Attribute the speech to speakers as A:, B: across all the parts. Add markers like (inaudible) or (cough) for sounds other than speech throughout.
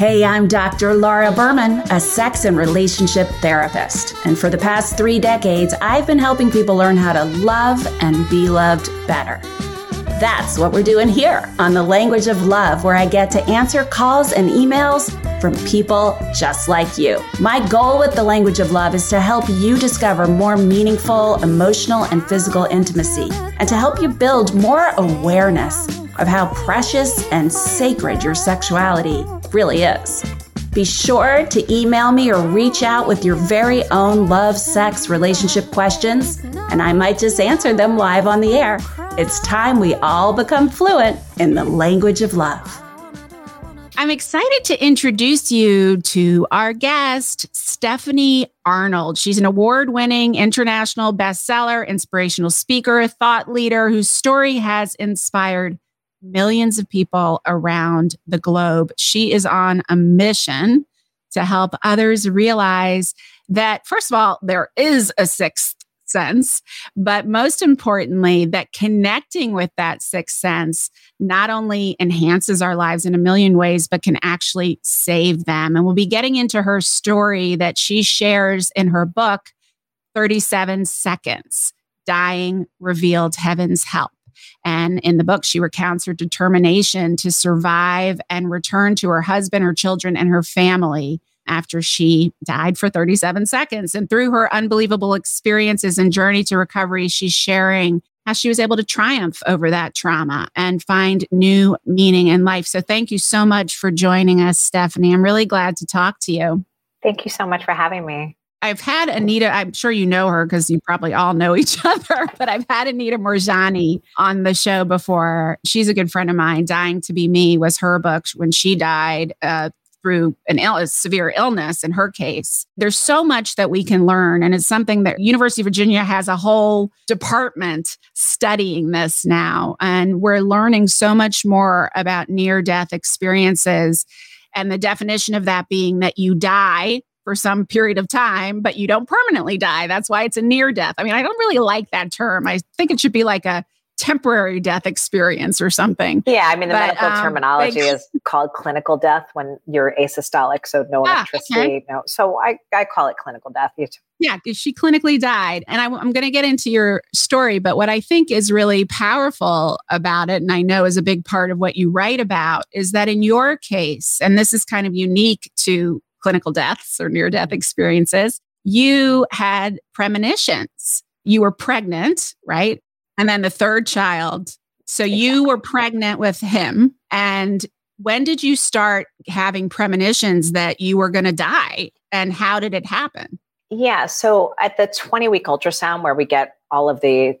A: Hey, I'm Dr. Laura Berman, a sex and relationship therapist. And for the past three decades, I've been helping people learn how to love and be loved better. That's what we're doing here on The Language of Love, where I get to answer calls and emails from people just like you. My goal with The Language of Love is to help you discover more meaningful emotional and physical intimacy and to help you build more awareness of how precious and sacred your sexuality really is. Be sure to email me or reach out with your very own love, sex, relationship questions, and I might just answer them live on the air. It's time we all become fluent in the language of love.
B: I'm excited to introduce you to our guest, Stephanie Arnold. She's an award winning international bestseller, inspirational speaker, thought leader whose story has inspired millions of people around the globe. She is on a mission to help others realize that, first of all, there is a sixth sense, but most importantly, that connecting with that sixth sense not only enhances our lives in a million ways, but can actually save them. And we'll be getting into her story that she shares in her book, 37 Seconds Dying Revealed Heaven's Help. And in the book, she recounts her determination to survive and return to her husband, her children, and her family after she died for 37 seconds. And through her unbelievable experiences and journey to recovery, she's sharing how she was able to triumph over that trauma and find new meaning in life. So thank you so much for joining us, Stephanie. I'm really glad to talk to you.
C: Thank you so much for having me.
B: I've had Anita, I'm sure you know her because you probably all know each (laughs) other, but I've had Anita Moorjani on the show before. She's a good friend of mine. Dying to Be Me was her book when she died uh, through an Ill- severe illness in her case. There's so much that we can learn. And it's something that University of Virginia has a whole department studying this now. And we're learning so much more about near death experiences and the definition of that being that you die for some period of time, but you don't permanently die. That's why it's a near death. I mean, I don't really like that term. I think it should be like a temporary death experience or something.
C: Yeah, I mean the but, medical um, terminology is called clinical death when you're asystolic, so no ah, electricity, okay. no. So I I call it clinical death.
B: Yeah, because she clinically died, and I, I'm going to get into your story. But what I think is really powerful about it, and I know is a big part of what you write about, is that in your case, and this is kind of unique to clinical deaths or near death experiences, you had premonitions. You were pregnant, right? And then the third child. So you were pregnant with him. And when did you start having premonitions that you were going to die? And how did it happen?
C: Yeah. So at the 20 week ultrasound, where we get all of the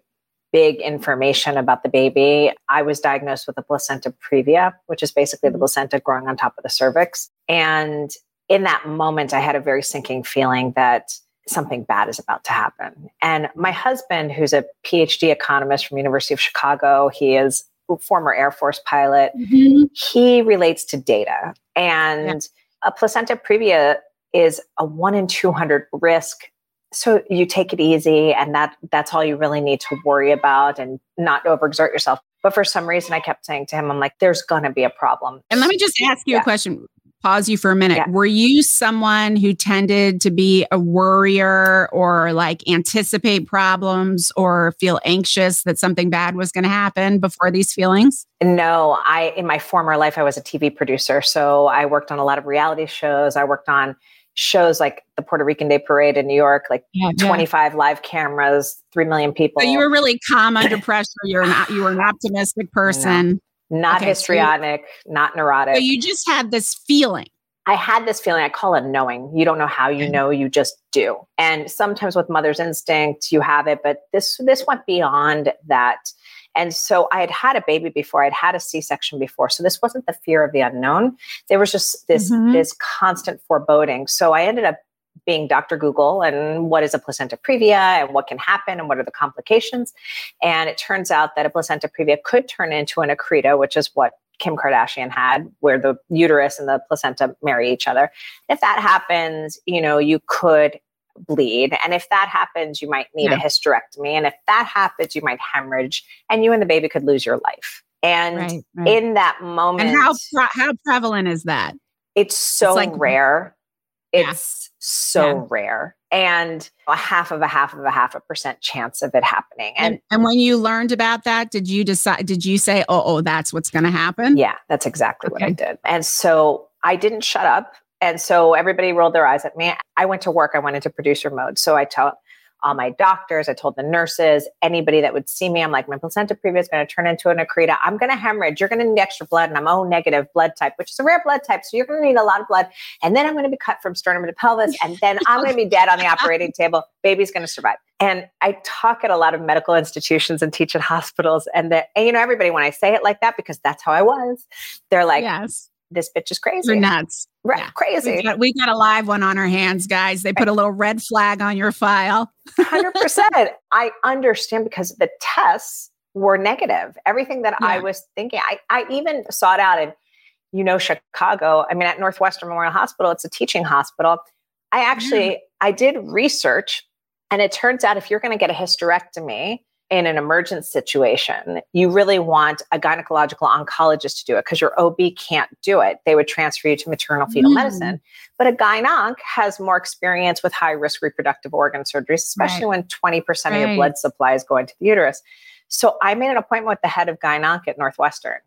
C: big information about the baby, I was diagnosed with a placenta previa, which is basically the mm-hmm. placenta growing on top of the cervix. And in that moment, I had a very sinking feeling that something bad is about to happen. And my husband, who's a PhD economist from University of Chicago, he is a former Air Force pilot. Mm-hmm. He relates to data. And yeah. a placenta previa is a 1 in 200 risk. So you take it easy and that that's all you really need to worry about and not overexert yourself. But for some reason I kept saying to him I'm like there's going to be a problem.
B: And let me just ask you yeah. a question pause you for a minute. Yeah. Were you someone who tended to be a worrier or like anticipate problems or feel anxious that something bad was going to happen before these feelings?
C: No, I in my former life I was a TV producer, so I worked on a lot of reality shows. I worked on shows like the Puerto Rican Day Parade in New York, like yeah, 25 yeah. live cameras, 3 million people.
B: So you were really calm under pressure. You're not you were an optimistic person
C: not okay, histrionic, so not neurotic.
B: So you just had this feeling.
C: I had this feeling, I call it knowing. You don't know how you know, you just do. And sometimes with mother's instinct, you have it, but this this went beyond that. And so I had had a baby before, I'd had a C-section before. So this wasn't the fear of the unknown. There was just this mm-hmm. this constant foreboding. So I ended up being Dr. Google and what is a placenta previa and what can happen and what are the complications. And it turns out that a placenta previa could turn into an accreta, which is what Kim Kardashian had, where the uterus and the placenta marry each other. If that happens, you know, you could bleed. And if that happens, you might need yeah. a hysterectomy. And if that happens, you might hemorrhage and you and the baby could lose your life. And right, right. in that moment,
B: and how how prevalent is that?
C: It's so
B: It's like-
C: rare.
B: Yeah.
C: It's so
B: Yeah.
C: rare. And a half of a half of a half a percent chance of it happening. And
B: And and when you learned about that, did you decide? Did you say, "Oh, oh, that's what's going to happen"?
C: Yeah, that's exactly what I did. And so I didn't shut up. And so everybody rolled their eyes at me. I went to work, I went into producer mode. So I tell all my doctors, I told the nurses, anybody that would see me, I'm like, my placenta previa is going to turn into an accreta. I'm going to hemorrhage. You're going to need extra blood. And I'm O negative blood type, which is a rare blood type. So you're going to need a lot of blood. And then I'm going to be cut from sternum to pelvis. And then (laughs) I'm going to be dead on the operating table. Baby's going to survive. And I talk at a lot of medical institutions and teach at hospitals. And, the, and you know, everybody, when I say it like that, because that's how I was, they're like,
B: yes,
C: this bitch is crazy.
B: you're nuts.
C: Right,
B: Yeah.
C: crazy.
B: We got, we got a live one on our hands, guys. They put a little red flag on your file.
C: 100%. (laughs) I understand because the tests were negative. Everything that I was thinking, I, I even sought out in, you know, Chicago. I mean, at Northwestern Memorial Hospital, it's a teaching hospital. I actually, I did research and it turns out if you're going to get a hysterectomy in an emergent situation, you really want a gynecological oncologist to do it because your OB can't do it. They would transfer you to maternal fetal
B: Mm.
C: medicine. But a gyn-onc has more experience with high risk reproductive organ surgeries, especially when 20% of your blood supply is going to the uterus. So I made an appointment with the head of gyn-onc at Northwestern.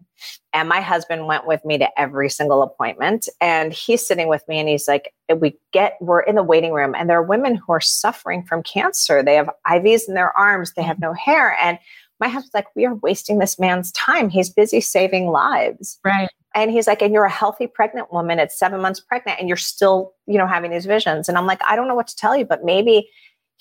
C: And my husband went with me to every single appointment. And he's sitting with me and he's like, we get, we're in the waiting room and there are women who are suffering from cancer. They have IVs in their arms, they have no mm-hmm. hair. And my husband's like, we are wasting this man's time. He's busy saving lives.
B: Right.
C: And he's like, and you're a healthy pregnant woman at seven months pregnant and you're still, you know, having these visions. And I'm like, I don't know what to tell you, but maybe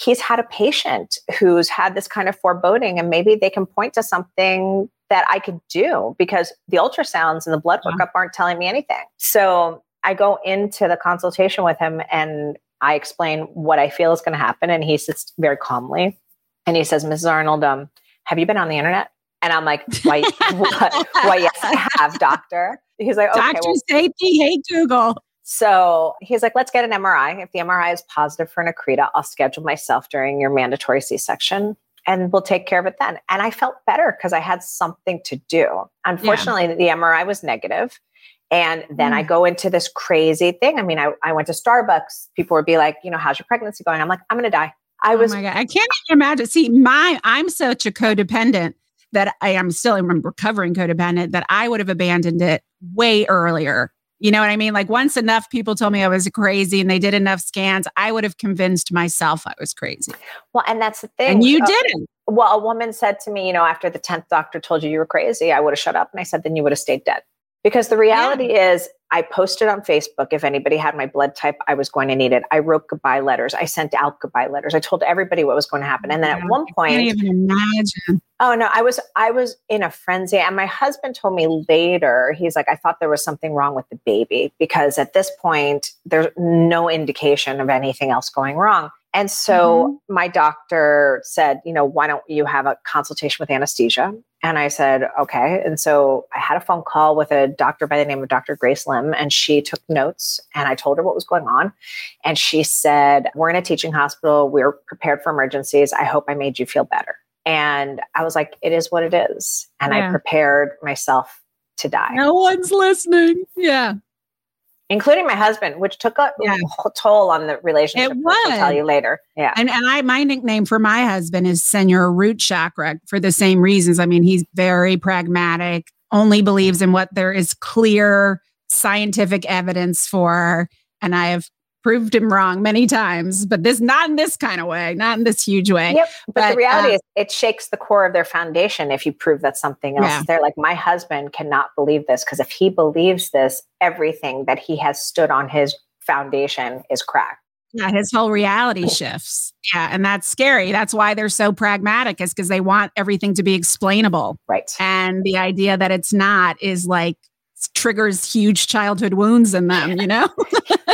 C: he's had a patient who's had this kind of foreboding and maybe they can point to something that I could do because the ultrasounds and the blood workup aren't telling me anything. So I go into the consultation with him and I explain what I feel is going to happen. And he sits very calmly and he says, Mrs. Arnold, um, have you been on the internet? And I'm like, why, (laughs) what? why, yes, I have, doctor. He's like, okay,
B: Doctor
C: well,
B: safety, hate Google.
C: So he's like, let's get an MRI. If the MRI is positive for an accreta, I'll schedule myself during your mandatory C section and we'll take care of it then. And I felt better because I had something to do. Unfortunately, the MRI was negative. And then I mm. go into this crazy thing. I mean, I, I went to Starbucks. People would be like, you know, how's your pregnancy going? I'm like, I'm going to die. I oh was
B: oh my god, I can't even imagine. See, my I'm such a codependent that I am still a recovering codependent that I would have abandoned it way earlier. You know what I mean? Like once enough people told me I was crazy and they did enough scans, I would have convinced myself I was crazy.
C: well, and that's the thing.
B: And you
C: Uh,
B: didn't.
C: Well, a woman said to me, you know, after the 10th doctor told you you were crazy, I would have shut up. And I said, then you would have stayed dead. Because the reality is, I posted on Facebook if anybody had my blood type, I was going to need it. I wrote goodbye letters. I sent out goodbye letters. I told everybody what was going to happen. And then at one
B: I
C: point,
B: can't even imagine.
C: oh no, I was I was in a frenzy. And my husband told me later, he's like, I thought there was something wrong with the baby because at this point, there's no indication of anything else going wrong. And so mm-hmm. my doctor said, you know, why don't you have a consultation with anesthesia? And I said, okay. And so I had a phone call with a doctor by the name of Dr. Grace Lim, and she took notes and I told her what was going on. And she said, We're in a teaching hospital. We're prepared for emergencies. I hope I made you feel better. And I was like, It is what it is. And I prepared myself to die,
B: No one's listening. Yeah.
C: Including my husband, which took a
B: Yeah.
C: toll on the relationship.
B: It
C: which I'll tell you later. Yeah.
B: And and I my nickname for my husband is Senor Root Chakra for the same reasons. I mean, he's very pragmatic, only believes in what there is clear scientific evidence for. And I have proved him wrong many times, but this not in this kind of way, not in this huge way.
C: Yep. But,
B: But,
C: the reality
B: uh,
C: is, it shakes the core of their foundation if you prove that something else
B: Yeah.
C: is there. Like, my husband cannot believe this because if he believes this, everything that he has stood on his foundation is cracked.
B: Yeah, his whole reality shifts. Yeah, and that's scary. That's why they're so pragmatic, is because they want everything to be explainable.
C: Right.
B: And the idea that it's not is like triggers huge childhood wounds in them, you know? (laughs)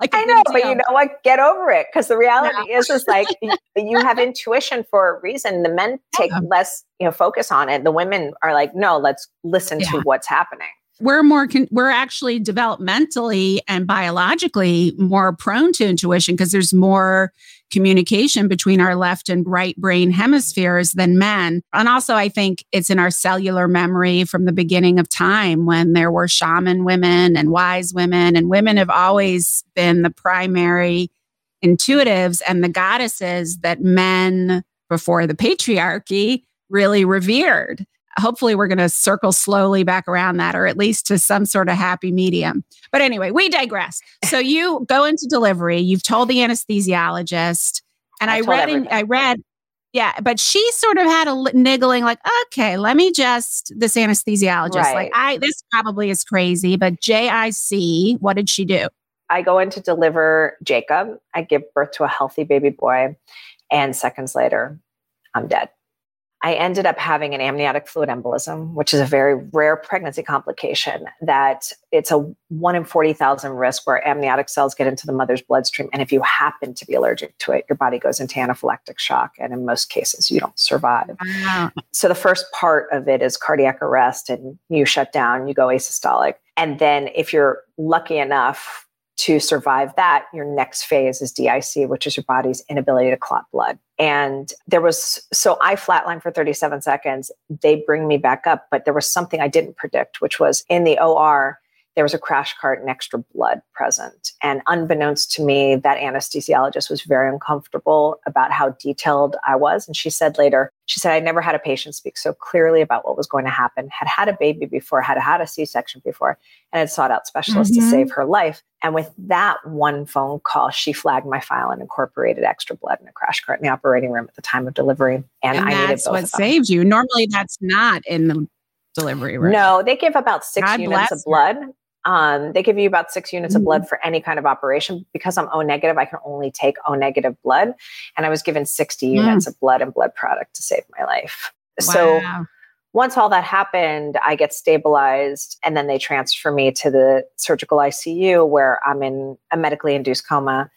B: Like
C: I know, but you know what? Get over it. Because the reality is, is like you have (laughs) intuition for a reason. The men take
B: Yeah.
C: less, you know, focus on it. The women are like, no, let's listen to what's happening.
B: We're more con- we're actually developmentally and biologically more prone to intuition because there's more communication between our left and right brain hemispheres than men. And also i think it's in our cellular memory from the beginning of time when there were shaman women and wise women and women have always been the primary intuitives and the goddesses that men before the patriarchy really revered hopefully we're going to circle slowly back around that or at least to some sort of happy medium. But anyway, we digress. (laughs) So you go into delivery, you've told the anesthesiologist and I, I read in, I read yeah, but she sort of had a niggling like, okay, let me just this anesthesiologist right. like I this probably is crazy, but JIC, what did she do?
C: I go in to deliver Jacob. I give birth to a healthy baby boy and seconds later I'm dead. I ended up having an amniotic fluid embolism, which is a very rare pregnancy complication that it's a one in 40,000 risk where amniotic cells get into the mother's bloodstream. And if you happen to be allergic to it, your body goes into anaphylactic shock. And in most cases, you don't survive. Wow. So the first part of it is cardiac arrest and you shut down, you go asystolic. And then if you're lucky enough, to survive that, your next phase is DIC, which is your body's inability to clot blood. And there was, so I flatlined for 37 seconds. They bring me back up, but there was something I didn't predict, which was in the OR, there was a crash cart and extra blood present. And unbeknownst to me, that anesthesiologist was very uncomfortable about how detailed I was. And she said later, she said, I never had a patient speak so clearly about what was going to happen, had had a baby before, had had a C section before, and had sought out specialists mm-hmm. to save her life. And with that one phone call, she flagged my file and incorporated extra blood in a crash cart in the operating room at the time of delivery.
B: And, and I that's what saved you. Normally, that's not in the delivery room.
C: No, they give about six God units of blood. Um, they give you about six units mm-hmm. of blood mm-hmm. for any kind of operation. Because I'm O negative, I can only take O negative blood. And I was given 60 mm. units of blood and blood product to save my life. Wow. So once all that happened, I get stabilized and then they transfer me to the surgical ICU where I'm in a medically induced coma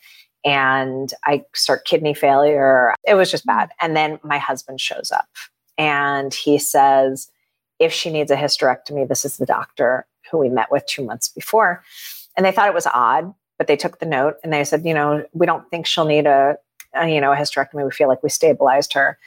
C: and I start kidney failure. It was just bad. And then my husband shows up and he says, if she needs a hysterectomy, this is the doctor who we met with two months before. And they thought it was odd, but they took the note and they said, you know, we don't think she'll need a, a you know, a hysterectomy. We feel like we stabilized her.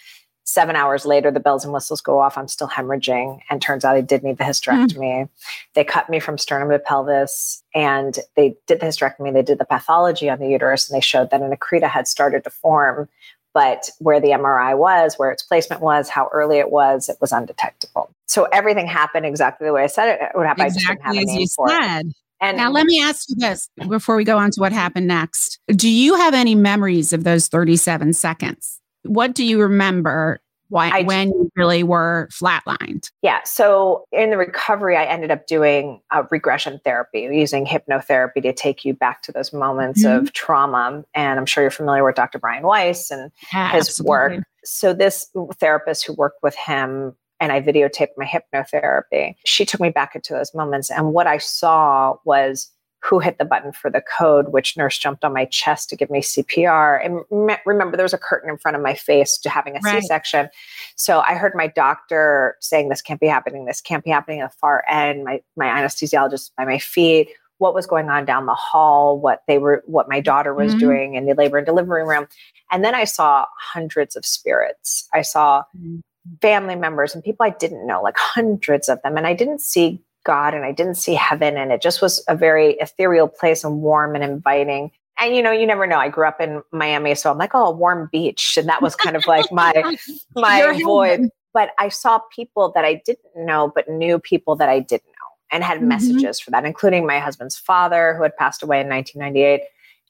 C: Seven hours later, the bells and whistles go off. I'm still hemorrhaging. And turns out I did need the hysterectomy. Mm. They cut me from sternum to pelvis and they did the hysterectomy. They did the pathology on the uterus and they showed that an accreta had started to form but where the MRI was, where its placement was, how early it was, it was undetectable. So everything happened exactly the way I said it would happen.
B: Exactly as you said. And now let me ask you this before we go on to what happened next. Do you have any memories of those 37 seconds? What do you remember why, I, when you really were flatlined?
C: Yeah. So in the recovery, I ended up doing a regression therapy, using hypnotherapy to take you back to those moments mm-hmm. of trauma. And I'm sure you're familiar with Dr. Brian Weiss and yeah, his absolutely. work. So this therapist who worked with him and I videotaped my hypnotherapy, she took me back into those moments. And what I saw was who hit the button for the code, which nurse jumped on my chest to give me CPR. And me- remember, there was a curtain in front of my face to having a right. section So I heard my doctor saying, This can't be happening. This can't be happening at the far end. My, my anesthesiologist by my feet, what was going on down the hall, what they were, what my daughter was mm-hmm. doing in the labor and delivery room. And then I saw hundreds of spirits. I saw mm-hmm. family members and people I didn't know, like hundreds of them. And I didn't see God and I didn't see heaven. And it just was a very ethereal place and warm and inviting. And you know, you never know. I grew up in Miami, so I'm like, oh, a warm beach. And that was kind of like (laughs) my my void. But I saw people that I didn't know, but knew people that I didn't know and had mm-hmm. messages for that, including my husband's father, who had passed away in 1998,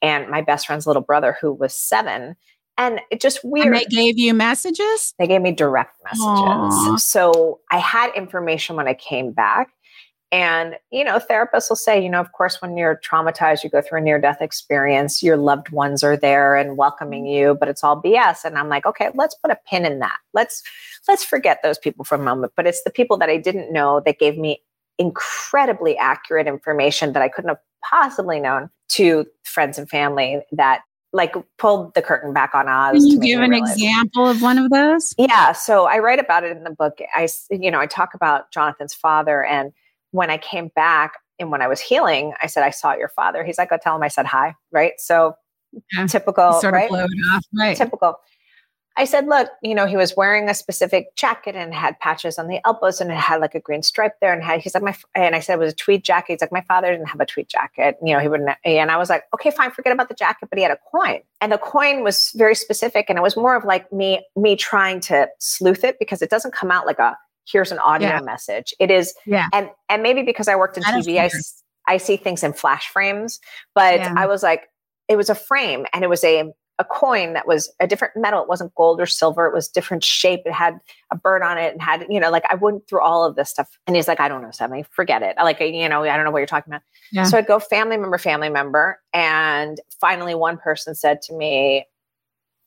C: and my best friend's little brother, who was seven. And it just weird.
B: And they gave you messages?
C: They gave me direct messages. Aww. So I had information when I came back. And, you know, therapists will say, you know, of course, when you're traumatized, you go through a near death experience, your loved ones are there and welcoming mm-hmm. you, but it's all BS. And I'm like, okay, let's put a pin in that. Let's, let's forget those people for a moment. But it's the people that I didn't know that gave me incredibly accurate information that I couldn't have possibly known to friends and family that like pulled the curtain back on Oz.
B: Can you give an example of one of those?
C: Yeah. So I write about it in the book. I, you know, I talk about Jonathan's father and when I came back and when I was healing, I said, I saw your father. He's like, I'll tell him I said hi. Right. So yeah. typical, right?
B: Of off, right?
C: Typical. I said, look, you know, he was wearing a specific jacket and had patches on the elbows and it had like a green stripe there and had, he's like, my, and I said, it was a tweed jacket. He's like, my father didn't have a tweed jacket. You know, he wouldn't, and I was like, okay, fine, forget about the jacket, but he had a coin and the coin was very specific. And it was more of like me, me trying to sleuth it because it doesn't come out like a, here's an audio yeah. message. It is,
B: yeah.
C: And, and maybe because I worked in that TV, I, I see things in flash frames, but yeah. I was like, it was a frame and it was a a coin that was a different metal. It wasn't gold or silver. It was different shape. It had a bird on it and had, you know, like I went through all of this stuff. And he's like, I don't know, Stephanie, forget it. Like, you know, I don't know what you're talking about. Yeah. So I'd go family member, family member. And finally, one person said to me,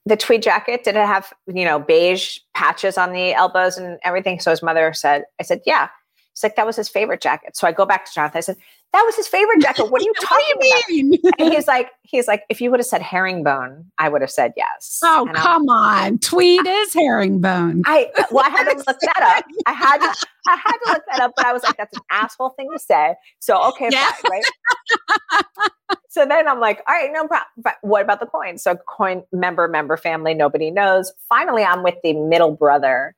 C: the tweed jacket, did it have, you know, beige patches on the elbows and everything? So his mother said, I said, yeah. It's like, that was his favorite jacket. So I go back to Jonathan. I said, that was his favorite jacket. What are you talking (laughs) what do you about? and he's like, he's like, if you would have said herringbone, I would have said yes.
B: Oh, and come I'm, on. Tweed is herringbone.
C: I well, I had to look that up. (laughs) I had to, I had to look that up, but I was like, that's an asshole thing to say. So okay, yeah. fine, right? (laughs) so then I'm like, all right, no problem. But what about the coin? So coin member, member family, nobody knows. Finally, I'm with the middle brother.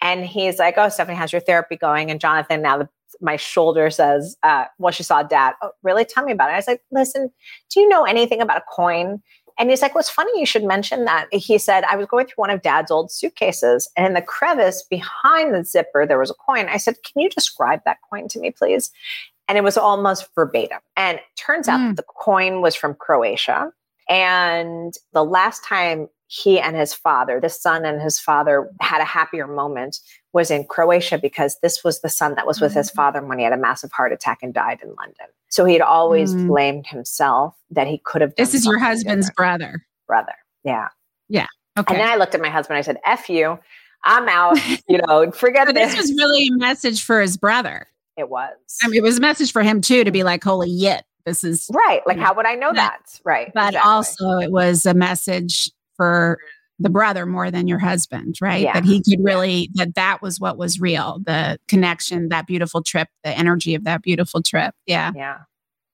C: And he's like, Oh, Stephanie, how's your therapy going? And Jonathan, now the my shoulder says, uh, well, she saw dad. Oh, really? Tell me about it. I was like, listen, do you know anything about a coin? And he's like, well, it's funny you should mention that. He said, I was going through one of dad's old suitcases, and in the crevice behind the zipper, there was a coin. I said, Can you describe that coin to me, please? And it was almost verbatim. And turns out mm. the coin was from Croatia. And the last time he and his father, the son and his father, had a happier moment was in Croatia because this was the son that was with his mm. father when he had a massive heart attack and died in London. So he had always mm. blamed himself that he could have.
B: This is your husband's different. brother.
C: Brother. Yeah.
B: Yeah. Okay.
C: And then I looked at my husband. I said, "F you, I'm out." (laughs) You know, forget
B: this. This was really a message for his brother.
C: It was.
B: I mean, it was a message for him too to be like, "Holy yit, this is
C: right." Like, how would I know that? that? Right.
B: But exactly. also, it was a message for the brother more than your husband, right? Yeah. That he could really, that that was what was real the connection, that beautiful trip, the energy of that beautiful trip. Yeah.
C: Yeah.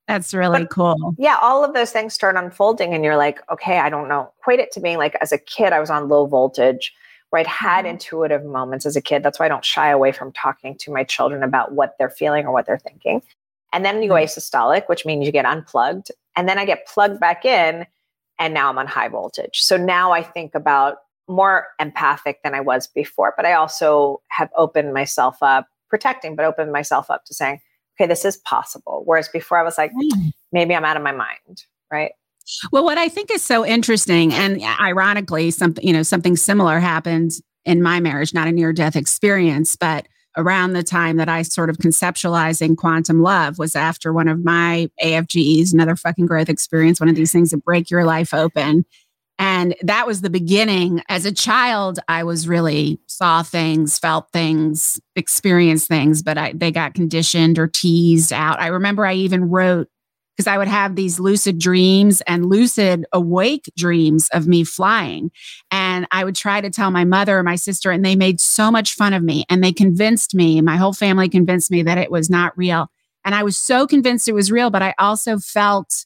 B: That's really but, cool.
C: Yeah. All of those things start unfolding, and you're like, okay, I don't know. Equate it to being like as a kid, I was on low voltage where I'd had mm-hmm. intuitive moments as a kid. That's why I don't shy away from talking to my children about what they're feeling or what they're thinking. And then you go mm-hmm. asystolic, which means you get unplugged. And then I get plugged back in and now I'm on high voltage. So now I think about more empathic than I was before, but I also have opened myself up, protecting, but opened myself up to saying, okay, this is possible. Whereas before I was like, mm. maybe I'm out of my mind, right?
B: Well, what I think is so interesting, and ironically, something you know, something similar happened in my marriage, not a near death experience, but around the time that I sort of conceptualizing quantum love was after one of my AFGEs, another fucking growth experience, one of these things that break your life open. And that was the beginning. As a child, I was really saw things, felt things, experienced things, but I, they got conditioned or teased out. I remember I even wrote because I would have these lucid dreams and lucid awake dreams of me flying. And I would try to tell my mother or my sister, and they made so much fun of me. And they convinced me, my whole family convinced me that it was not real. And I was so convinced it was real, but I also felt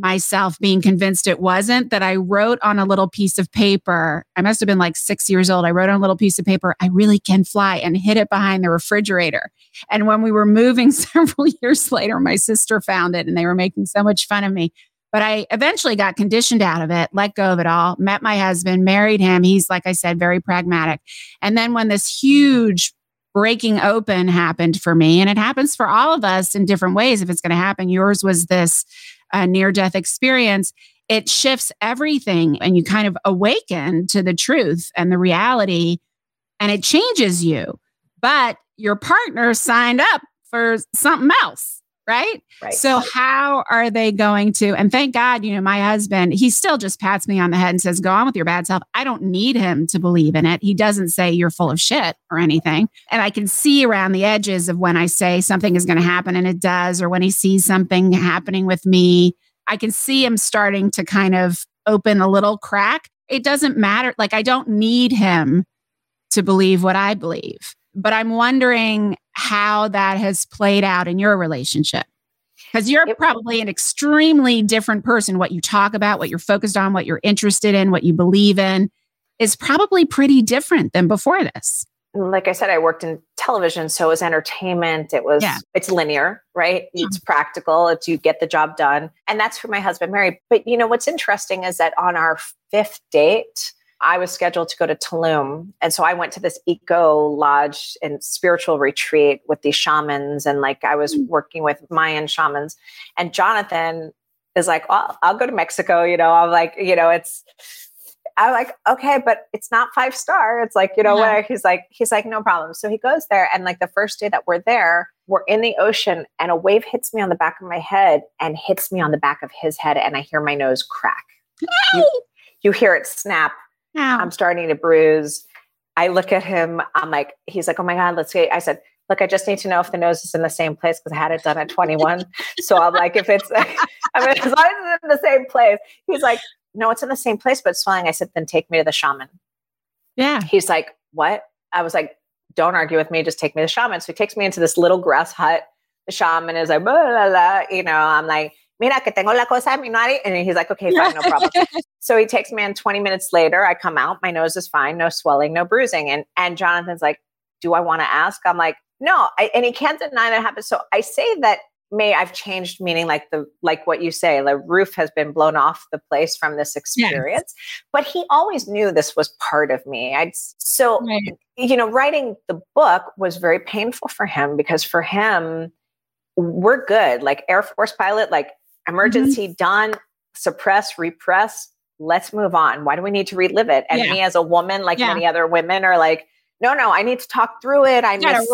B: myself being convinced it wasn't that I wrote on a little piece of paper. I must have been like six years old. I wrote on a little piece of paper, I really can fly and hid it behind the refrigerator. And when we were moving (laughs) several years later, my sister found it and they were making so much fun of me. But I eventually got conditioned out of it, let go of it all, met my husband, married him. He's, like I said, very pragmatic. And then when this huge breaking open happened for me, and it happens for all of us in different ways if it's going to happen, yours was this a near death experience, it shifts everything and you kind of awaken to the truth and the reality and it changes you. But your partner signed up for something else. Right?
C: right?
B: So how are they going to? And thank God, you know, my husband, he still just pats me on the head and says, "Go on with your bad self." I don't need him to believe in it. He doesn't say you're full of shit or anything. And I can see around the edges of when I say something is going to happen and it does, or when he sees something happening with me, I can see him starting to kind of open a little crack. It doesn't matter. Like I don't need him to believe what I believe. But I'm wondering how that has played out in your relationship. Because you're it, probably an extremely different person. What you talk about, what you're focused on, what you're interested in, what you believe in is probably pretty different than before this.
C: Like I said, I worked in television, so it was entertainment. It was, yeah. it's linear, right? It's practical. It's you get the job done. And that's who my husband married. But you know, what's interesting is that on our fifth date, I was scheduled to go to Tulum. And so I went to this eco lodge and spiritual retreat with these shamans. And like I was mm. working with Mayan shamans. And Jonathan is like, well, I'll go to Mexico. You know, I'm like, you know, it's, I'm like, okay, but it's not five star. It's like, you know, yeah. he's like, he's like, no problem. So he goes there. And like the first day that we're there, we're in the ocean and a wave hits me on the back of my head and hits me on the back of his head. And I hear my nose crack. You, you hear it snap Ow. I'm starting to bruise. I look at him. I'm like, he's like, oh my God, let's get. I said, look, I just need to know if the nose is in the same place because I had it done at (laughs) 21. so I'm like, if it's, (laughs) I mean, as long as it's in the same place. He's like, no, it's in the same place, but it's swelling. I said, then take me to the shaman.
B: Yeah.
C: He's like, what? I was like, don't argue with me. Just take me to the shaman. So he takes me into this little grass hut. The shaman is like, blah, blah, blah. you know, I'm like, mira que tengo la cosa en mi nariz. And he's like, okay, fine, no problem. (laughs) so he takes me in 20 minutes later. I come out, my nose is fine, no swelling, no bruising. And, and Jonathan's like, do I want to ask? I'm like, no. I, and he can't deny that happened. So I say that may I've changed meaning like the like what you say the roof has been blown off the place from this experience yes. but he always knew this was part of me I so right. you know writing the book was very painful for him because for him we're good like air force pilot like emergency mm-hmm. done, suppress, repress. Let's move on. Why do we need to relive it? And yeah. me as a woman, like yeah. many other women, are like, no, no, I need to talk through it. I missed six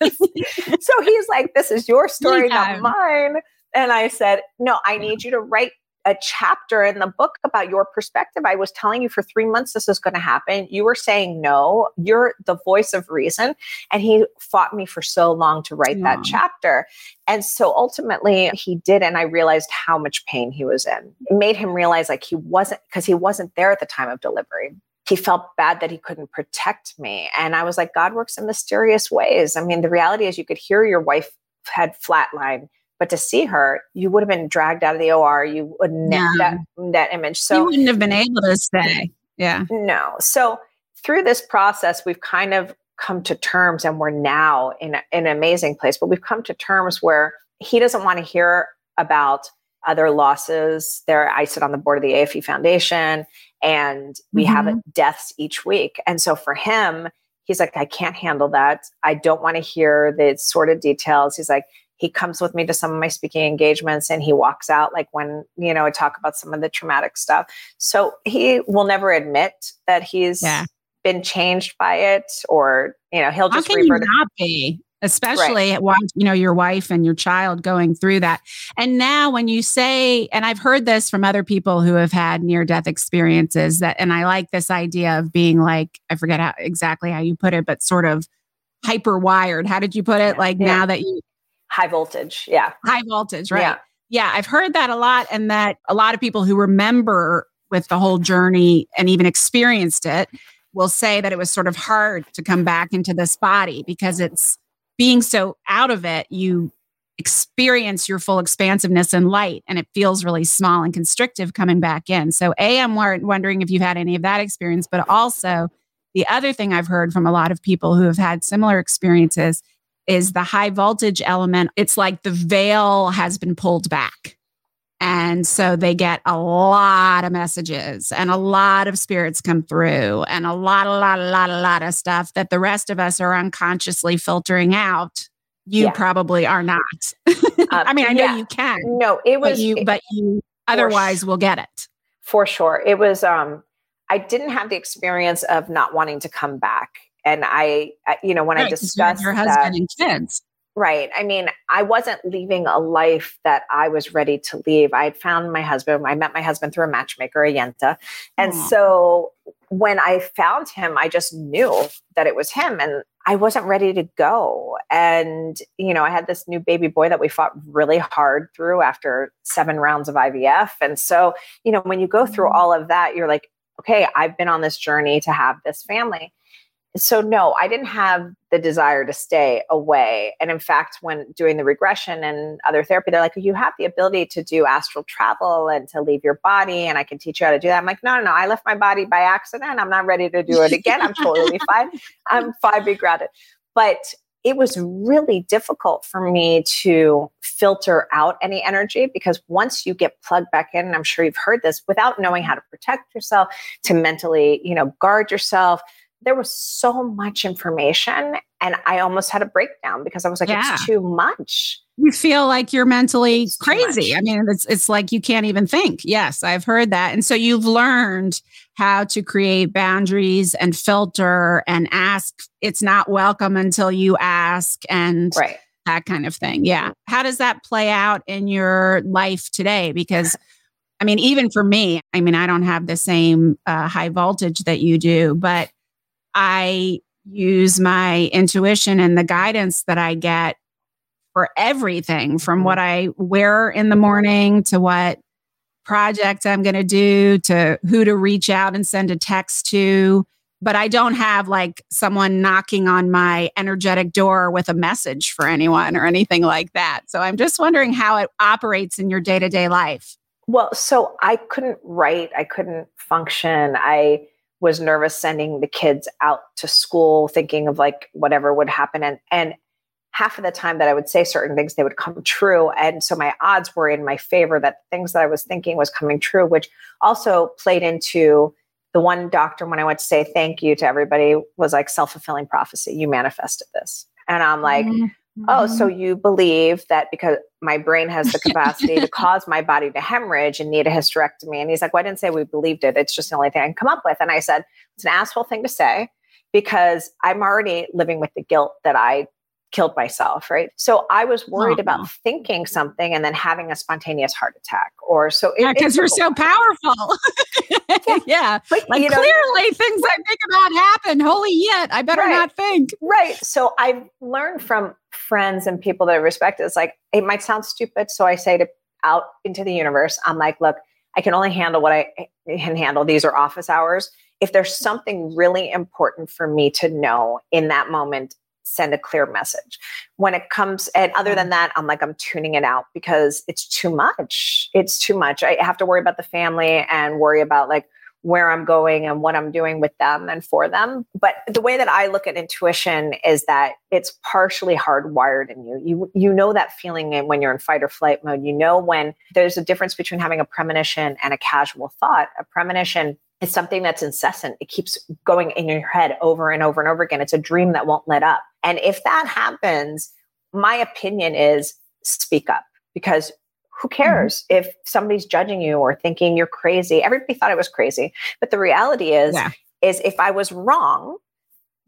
C: it. (laughs) (laughs) so he's like, this is your story, not mine. And I said, no, I need you to write a chapter in the book about your perspective. I was telling you for three months this is going to happen. You were saying no. You're the voice of reason. And he fought me for so long to write yeah. that chapter. And so ultimately he did. And I realized how much pain he was in. It made him realize like he wasn't, because he wasn't there at the time of delivery. He felt bad that he couldn't protect me. And I was like, God works in mysterious ways. I mean, the reality is you could hear your wife had flatline but to see her, you would have been dragged out of the OR. You wouldn't yeah. that that image. So
B: you wouldn't have been able to stay. Yeah.
C: No. So through this process, we've kind of come to terms, and we're now in, a, in an amazing place. But we've come to terms where he doesn't want to hear about other losses. There, I sit on the board of the AFE Foundation, and we mm-hmm. have deaths each week. And so for him, he's like, I can't handle that. I don't want to hear the sordid details. He's like, he comes with me to some of my speaking engagements and he walks out like when you know i talk about some of the traumatic stuff. So he will never admit that he's yeah. been changed by it or you know he'll just
B: How can you not be? Especially right. watch you know your wife and your child going through that. And now when you say and i've heard this from other people who have had near death experiences that and i like this idea of being like i forget how exactly how you put it but sort of hyper wired how did you put it? Like yeah. now that you
C: high voltage. Yeah.
B: High voltage, right? Yeah. yeah, I've heard that a lot. And that a lot of people who remember with the whole journey and even experienced it will say that it was sort of hard to come back into this body because it's being so out of it, you experience your full expansiveness and light and it feels really small and constrictive coming back in. So, A, I'm wondering if you've had any of that experience, but also the other thing I've heard from a lot of people who have had similar experiences is the high voltage element. It's like the veil has been pulled back. And so they get a lot of messages and a lot of spirits come through and a lot, a lot, a lot, a lot of stuff that the rest of us are unconsciously filtering out. You yeah. probably are not. (laughs) um, I mean, I know yeah. you can.
C: No, it was
B: but you,
C: it,
B: but you otherwise sh- will get it.
C: For sure. It was um I didn't have the experience of not wanting to come back and I, you know, when right, I discussed
B: your husband that, and kids.
C: Right. I mean, I wasn't leaving a life that I was ready to leave. I had found my husband. I met my husband through a matchmaker, a Yenta. And Aww. so when I found him, I just knew that it was him and I wasn't ready to go. And, you know, I had this new baby boy that we fought really hard through after seven rounds of IVF. And so, you know, when you go through mm-hmm. all of that, you're like, okay, I've been on this journey to have this family. So no, I didn't have the desire to stay away. And in fact, when doing the regression and other therapy, they're like, you have the ability to do astral travel and to leave your body, and I can teach you how to do that. I'm like, no, no, no, I left my body by accident. I'm not ready to do it again. I'm totally (laughs) fine. I'm fine, be grounded. But it was really difficult for me to filter out any energy because once you get plugged back in, and I'm sure you've heard this, without knowing how to protect yourself, to mentally, you know, guard yourself, there was so much information and I almost had a breakdown because I was like, yeah. it's too much.
B: You feel like you're mentally it's crazy. I mean, it's it's like you can't even think. Yes, I've heard that. And so you've learned how to create boundaries and filter and ask. It's not welcome until you ask and
C: right.
B: that kind of thing. Yeah. How does that play out in your life today? Because I mean, even for me, I mean, I don't have the same uh, high voltage that you do, but I use my intuition and the guidance that I get for everything from mm-hmm. what I wear in the morning to what project I'm going to do to who to reach out and send a text to. But I don't have like someone knocking on my energetic door with a message for anyone or anything like that. So I'm just wondering how it operates in your day to day life.
C: Well, so I couldn't write, I couldn't function. I was nervous sending the kids out to school thinking of like whatever would happen. And and half of the time that I would say certain things they would come true. And so my odds were in my favor that things that I was thinking was coming true which also played into the one doctor when I went to say thank you to everybody was like self-fulfilling prophecy. You manifested this. And I'm like mm-hmm. Oh, so mm-hmm. you believe that because my brain has the (laughs) capacity to cause my body to hemorrhage and need a hysterectomy? And he's like, Well, I didn't say we believed it. It's just the only thing I can come up with. And I said, It's an asshole thing to say because I'm already living with the guilt that I killed myself, right? So I was worried oh. about thinking something and then having a spontaneous heart attack. Or so
B: yeah, because you're so powerful. (laughs) yeah, yeah. But, like clearly know, things I think about happen. Holy yet, I better
C: right.
B: not think.
C: Right. So I've learned from friends and people that I respect. It's like it might sound stupid, so I say to out into the universe, I'm like, look, I can only handle what I can handle. These are office hours. If there's something really important for me to know in that moment, send a clear message. When it comes, and other than mm-hmm. that, I'm like, I'm tuning it out because it's too much. It's too much. I have to worry about the family and worry about like where I'm going and what I'm doing with them and for them. But the way that I look at intuition is that it's partially hardwired in you. You you know that feeling when you're in fight or flight mode. You know when there's a difference between having a premonition and a casual thought. A premonition is something that's incessant. It keeps going in your head over and over and over again. It's a dream that won't let up. And if that happens, my opinion is speak up because who mm-hmm. cares mm-hmm. if somebody's judging you or thinking you're crazy? Everybody thought I was crazy. But the reality is, yeah. is if I was wrong,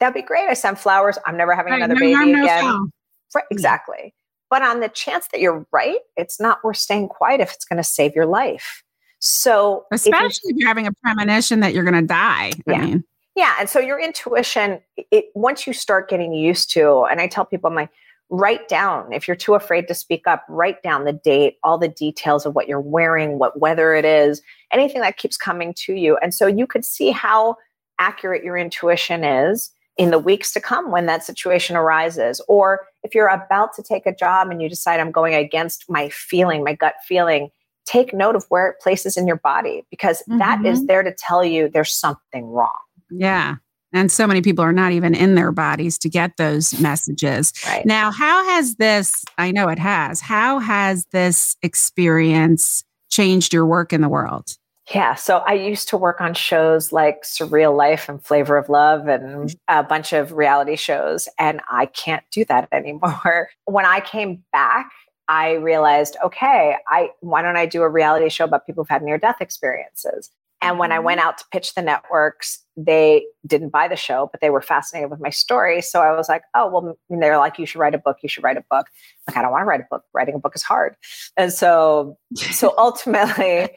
C: that'd be great. I sent flowers. I'm never having right, another no, baby no, again. No right, exactly. But on the chance that you're right, it's not worth staying quiet if it's going to save your life. So,
B: especially if, if, you're having a premonition that you're going to die.
C: Yeah. I mean. Yeah. And so your intuition, it, once you start getting used to, and I tell people, I'm like, write down, if you're too afraid to speak up, write down the date, all the details of what you're wearing, what weather it is, anything that keeps coming to you. And so you could see how accurate your intuition is in the weeks to come when that situation arises. Or if you're about to take a job and you decide I'm going against my feeling, my gut feeling, take note of where it places in your body because mm-hmm. that is mm-hmm. there to tell you there's something wrong.
B: Yeah. And so many people are not even in their bodies to get those messages.
C: Right.
B: Now, how has this, I know it has, how has this experience changed your work in the world?
C: Yeah, so I used to work on shows like Surreal Life and Flavor of Love and a bunch of reality shows, and I can't do that (laughs) anymore. When I came back I realized, okay, I why don't I do a reality show about people who've had near death experiences? And when I went mm-hmm. out to pitch the networks, they didn't buy the show, but they were fascinated with my story. So I was like, oh, well, they're like, you should write a book. You should write a book. Like, I don't want to write a book. Writing a book is hard. And so, (laughs) so ultimately,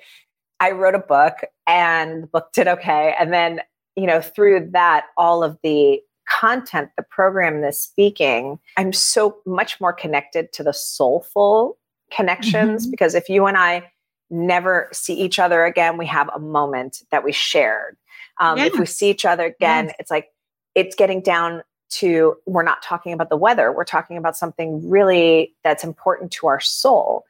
C: I wrote a book and the book did okay. And then, you know, through that, all of the content, the program, the speaking, I'm so much more connected to the soulful connections mm-hmm. because if you and I never see each other again, we have a moment that we shared. Um, yeah. If we see each other again, yes. it's like it's getting down to we're not talking about the weather, we're talking about something really that's important to our soul.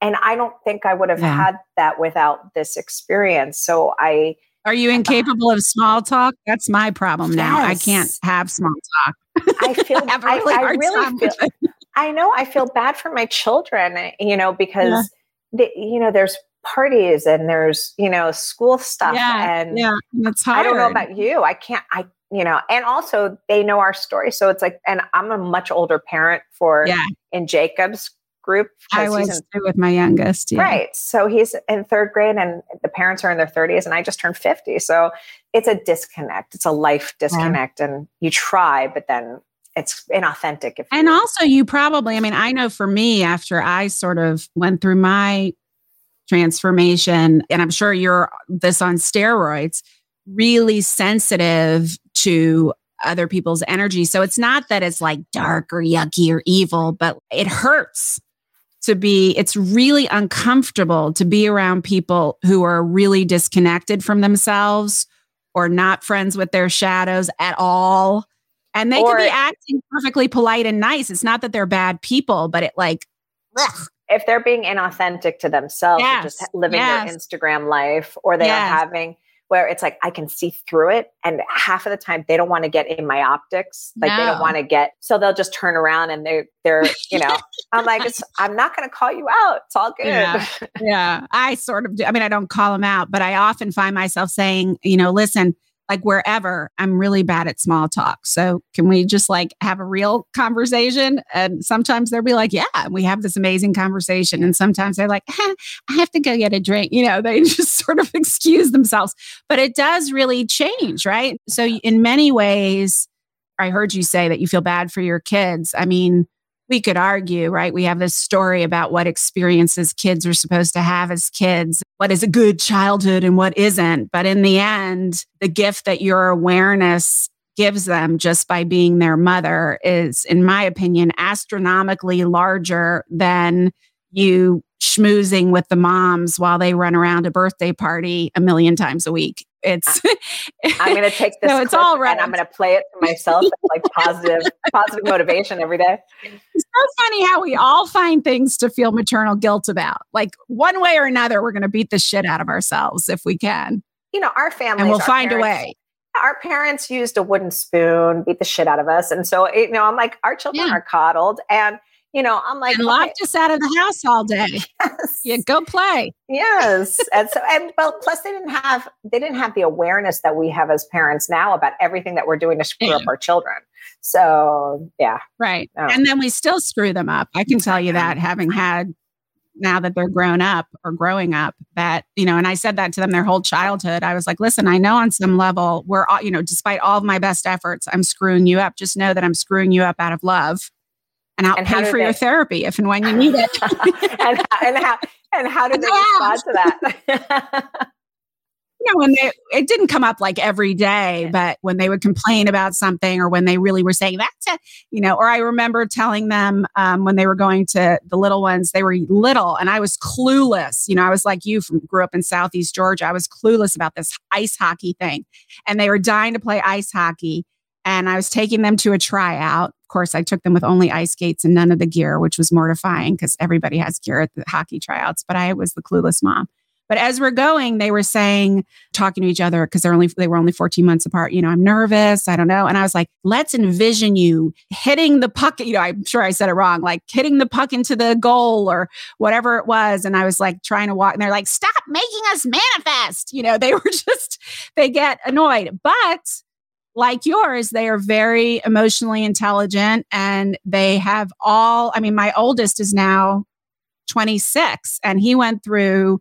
C: And I don't think I would have yeah. had that without this experience. So I
B: are you incapable of small talk? That's my problem now. I can't have small talk.
C: I (laughs) feel I, really, I, I really feel I know I feel bad for my children, you know, because yeah. they, you know, there's parties and there's, you know, school stuff
B: yeah,
C: and
B: yeah, that's hard.
C: I don't know about you. I can't I you know, and also they know our story. So it's like, and I'm a much older parent for
B: yeah.
C: in Jacob's group.
B: I was with my youngest.
C: Yeah. Right. So he's in third grade and the parents are in their 30s and I just turned 50. So it's a disconnect. It's a life disconnect. Yeah. And you try, but then it's inauthentic. If
B: and also you probably, I mean, I know for me, after I sort of went through my transformation, and I'm sure you're this on steroids, really sensitive to other people's energy. So it's not that it's like dark or yucky or evil, but it hurts to be, it's really uncomfortable to be around people who are really disconnected from themselves or not friends with their shadows at all. And they or, could be acting perfectly polite and nice. It's not that they're bad people, but it like, ugh.
C: if they're being inauthentic to themselves, yes, just living yes. their Instagram life, or they yes. are having where it's like I can see through it. And half of the time they don't want to get in my optics. Like no. they don't want to get so they'll just turn around and they're they're, you know, (laughs) I'm like, I'm not gonna call you out. It's all good.
B: Yeah. yeah. I sort of do. I mean, I don't call them out, but I often find myself saying, you know, listen, like wherever i'm really bad at small talk. So can we just like have a real conversation? And sometimes they'll be like yeah we have this amazing conversation. And sometimes they're like eh, i have to go get a drink. You know they (laughs) just sort of excuse themselves. But it does really change right? So in many ways i heard you say that you feel bad for your kids. I mean we could argue, right? We have this story about what experiences kids are supposed to have as kids, what is a good childhood and what isn't. But in the end, the gift that your awareness gives them just by being their mother is, in my opinion, astronomically larger than you schmoozing with the moms while they run around a birthday party a million times a week. It's
C: I'm going (laughs) to take this
B: no, it's all right.
C: and I'm going to play it to myself like positive (laughs) positive motivation every day.
B: It's so funny how we all find things to feel maternal guilt about. Like one way or another we're going to beat the shit out of ourselves if we can.
C: You know, our family
B: and we'll find parents, a way.
C: Our parents used a wooden spoon, beat the shit out of us. And so, you know, I'm like, our children yeah. are coddled. And you know, I'm like
B: and locked us out of the house all day. Yes. Yeah, go play.
C: Yes. and so and well, plus they didn't have they didn't have the awareness that we have as parents now about everything that we're doing to screw yeah. up our children. So yeah.
B: Right. Oh. And then we still screw them up. I can tell you that having had now that they're grown up or growing up that you know and i said that to them their whole childhood i was like listen i know on some level we're all you know despite all of my best efforts i'm screwing you up just know that i'm screwing you up out of love and I'll and pay for they, your therapy if and when you need it. (laughs)
C: and, and, how and how did they respond to that? (laughs)
B: you know, when they it didn't come up like every day, but when they would complain about something or when they really were saying that's a, you know, or I remember telling them um, when they were going to the little ones, they were little and I was clueless. You know, I was like you from grew up in Southeast Georgia. I was clueless about this ice hockey thing. And they were dying to play ice hockey. And I was taking them to a tryout course, I took them with only ice skates and none of the gear, which was mortifying because everybody has gear at the hockey tryouts. But I was the clueless mom. But as we're going, they were saying, talking to each other because they're only they were only 14 months apart. You know, I'm nervous. I don't know. And I was like, let's envision you hitting the puck. You know, I'm sure I said it wrong, like hitting the puck into the goal or whatever it was. And I was like trying to walk, and they're like, stop making us manifest. You know, they (laughs) were just they get annoyed. But like yours, they are very emotionally intelligent and they have all, I mean, my oldest is now 26 and he went through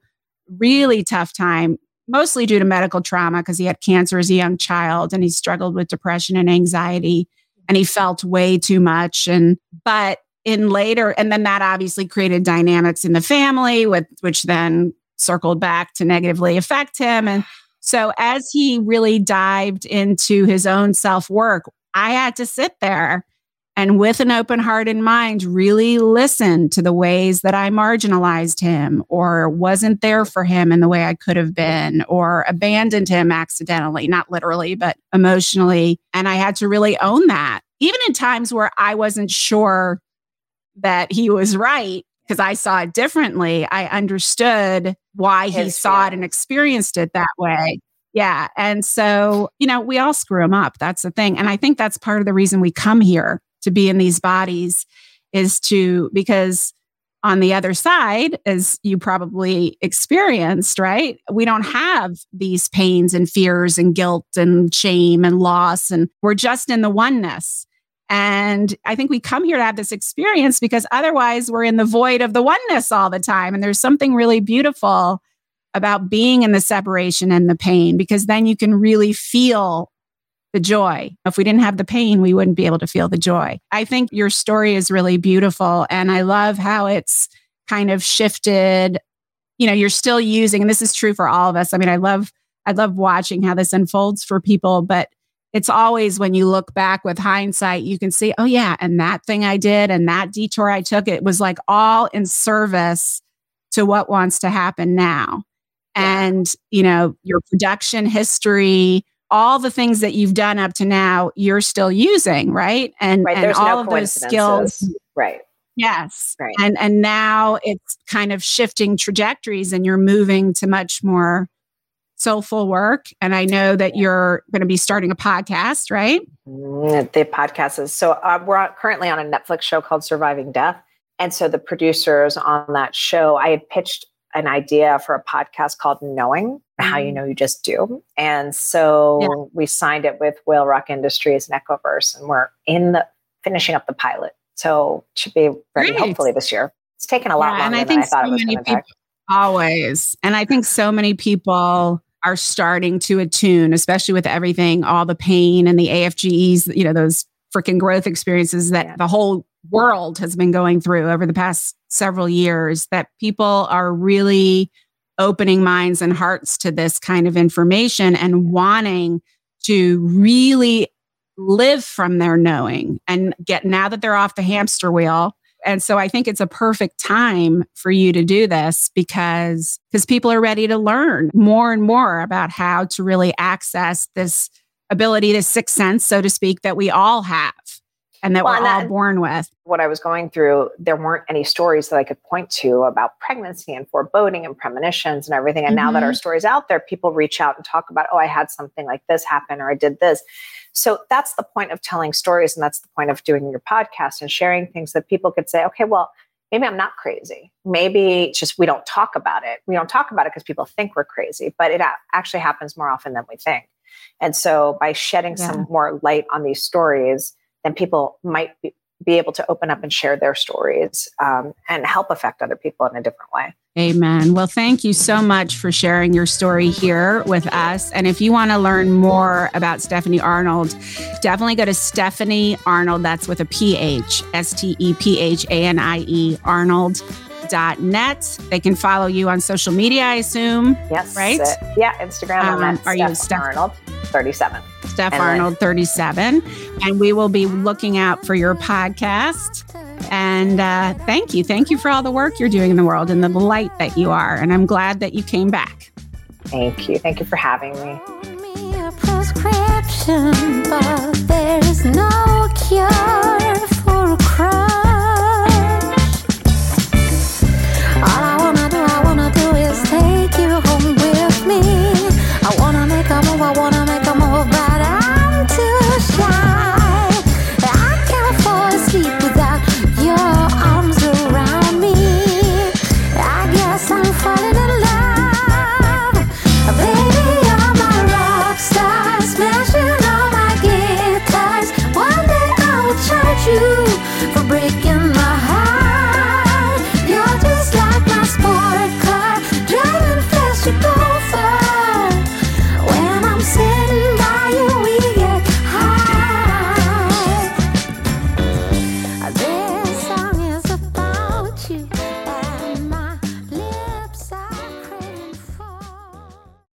B: really tough time mostly due to medical trauma because he had cancer as a young child and he struggled with depression and anxiety and he felt way too much and but in later and then that obviously created dynamics in the family with which then circled back to negatively affect him and so as he really dived into his own self work, I had to sit there and with an open heart and mind, really listen to the ways that I marginalized him or wasn't there for him in the way I could have been or abandoned him accidentally, not literally, but emotionally. And I had to really own that, even in times where I wasn't sure that he was right because I saw it differently. I understood why he saw it and experienced it that way. Yeah. And so, you know, we all screw them up. That's the thing. And I think that's part of the reason we come here to be in these bodies is to, because on the other side, as you probably experienced, right? We don't have these pains and fears and guilt and shame and loss, and we're just in the oneness. And I think we come here to have this experience because otherwise we're in the void of the oneness all the time. And there's something really beautiful about being in the separation and the pain because then you can really feel the joy. If we didn't have the pain, we wouldn't be able to feel the joy. I think your story is really beautiful. And I love how it's kind of shifted. You know, you're still using, and this is true for all of us. I mean, I love, I love watching how this unfolds for people, but it's always when you look back with hindsight, you can see, oh, yeah, and that thing I did and that detour I took, it was like all in service to what wants to happen now. And, you know, your production history, all the things that you've done up to now, you're still using, right? And,
C: right,
B: and
C: all
B: no
C: of
B: those skills.
C: Right.
B: Yes. Right. And and now it's kind of shifting trajectories and you're moving to much more soulful work. And I know that you're going to be starting a podcast, right?
C: Mm, the podcast is so uh, we're currently on a Netflix show called Surviving Death. And so the producers on that show, I had pitched an idea for a podcast called Knowing How You mm. Know You Just Do. And so yeah. we signed it with Whalerock Industries and Echoverse, and we're in the finishing up the pilot. So it should be ready Great. hopefully this year. It's taken a lot yeah, longer and I think I thought so many people,
B: Always. And I think so many people are starting to attune, especially with everything, all the pain and the AFGEs, you know, those freaking growth experiences that yeah. the whole world has been going through over the past several years that people are really opening minds and hearts to this kind of information and wanting to really live from their knowing and get now that they're off the hamster wheel and so i think it's a perfect time for you to do this because because people are ready to learn more and more about how to really access this ability this sixth sense so to speak that we all have and that well, we're and all that, born with.
C: What I was going through, there weren't any stories that I could point to about pregnancy and foreboding and premonitions and everything. And mm-hmm. now that our mm-hmm. story's out there, people reach out and talk about, oh, I had something like this happen or I did this. So that's the point of telling stories. And that's the point of doing your podcast and sharing things that people could say, okay, well, maybe I'm not crazy. Maybe it's just we don't talk about it. We don't talk about it because people think we're crazy, but it actually happens more often than we think. And so by shedding yeah. some more light on these stories, then people might be, be able to open up and share their stories um, and help affect other people in a different way.
B: Amen. Well, thank you so much for sharing your story here with us. And if you want to learn more about Stephanie Arnold, definitely go to Stephanie Arnold. That's with a P H S T E P H A N I E PH, S T P H A N I Arnold net. They can follow you on social media, I assume.
C: Yes.
B: Right? Uh,
C: yeah, Instagram. Um, are you Steph Arnold 37?
B: Steph and Arnold 37. And we will be looking out for your podcast. And uh, thank you. Thank you for all the work you're doing in the world and the light that you are. And I'm glad that you came back.
C: Thank you. Thank you for having me.
D: But there's no cure for crime.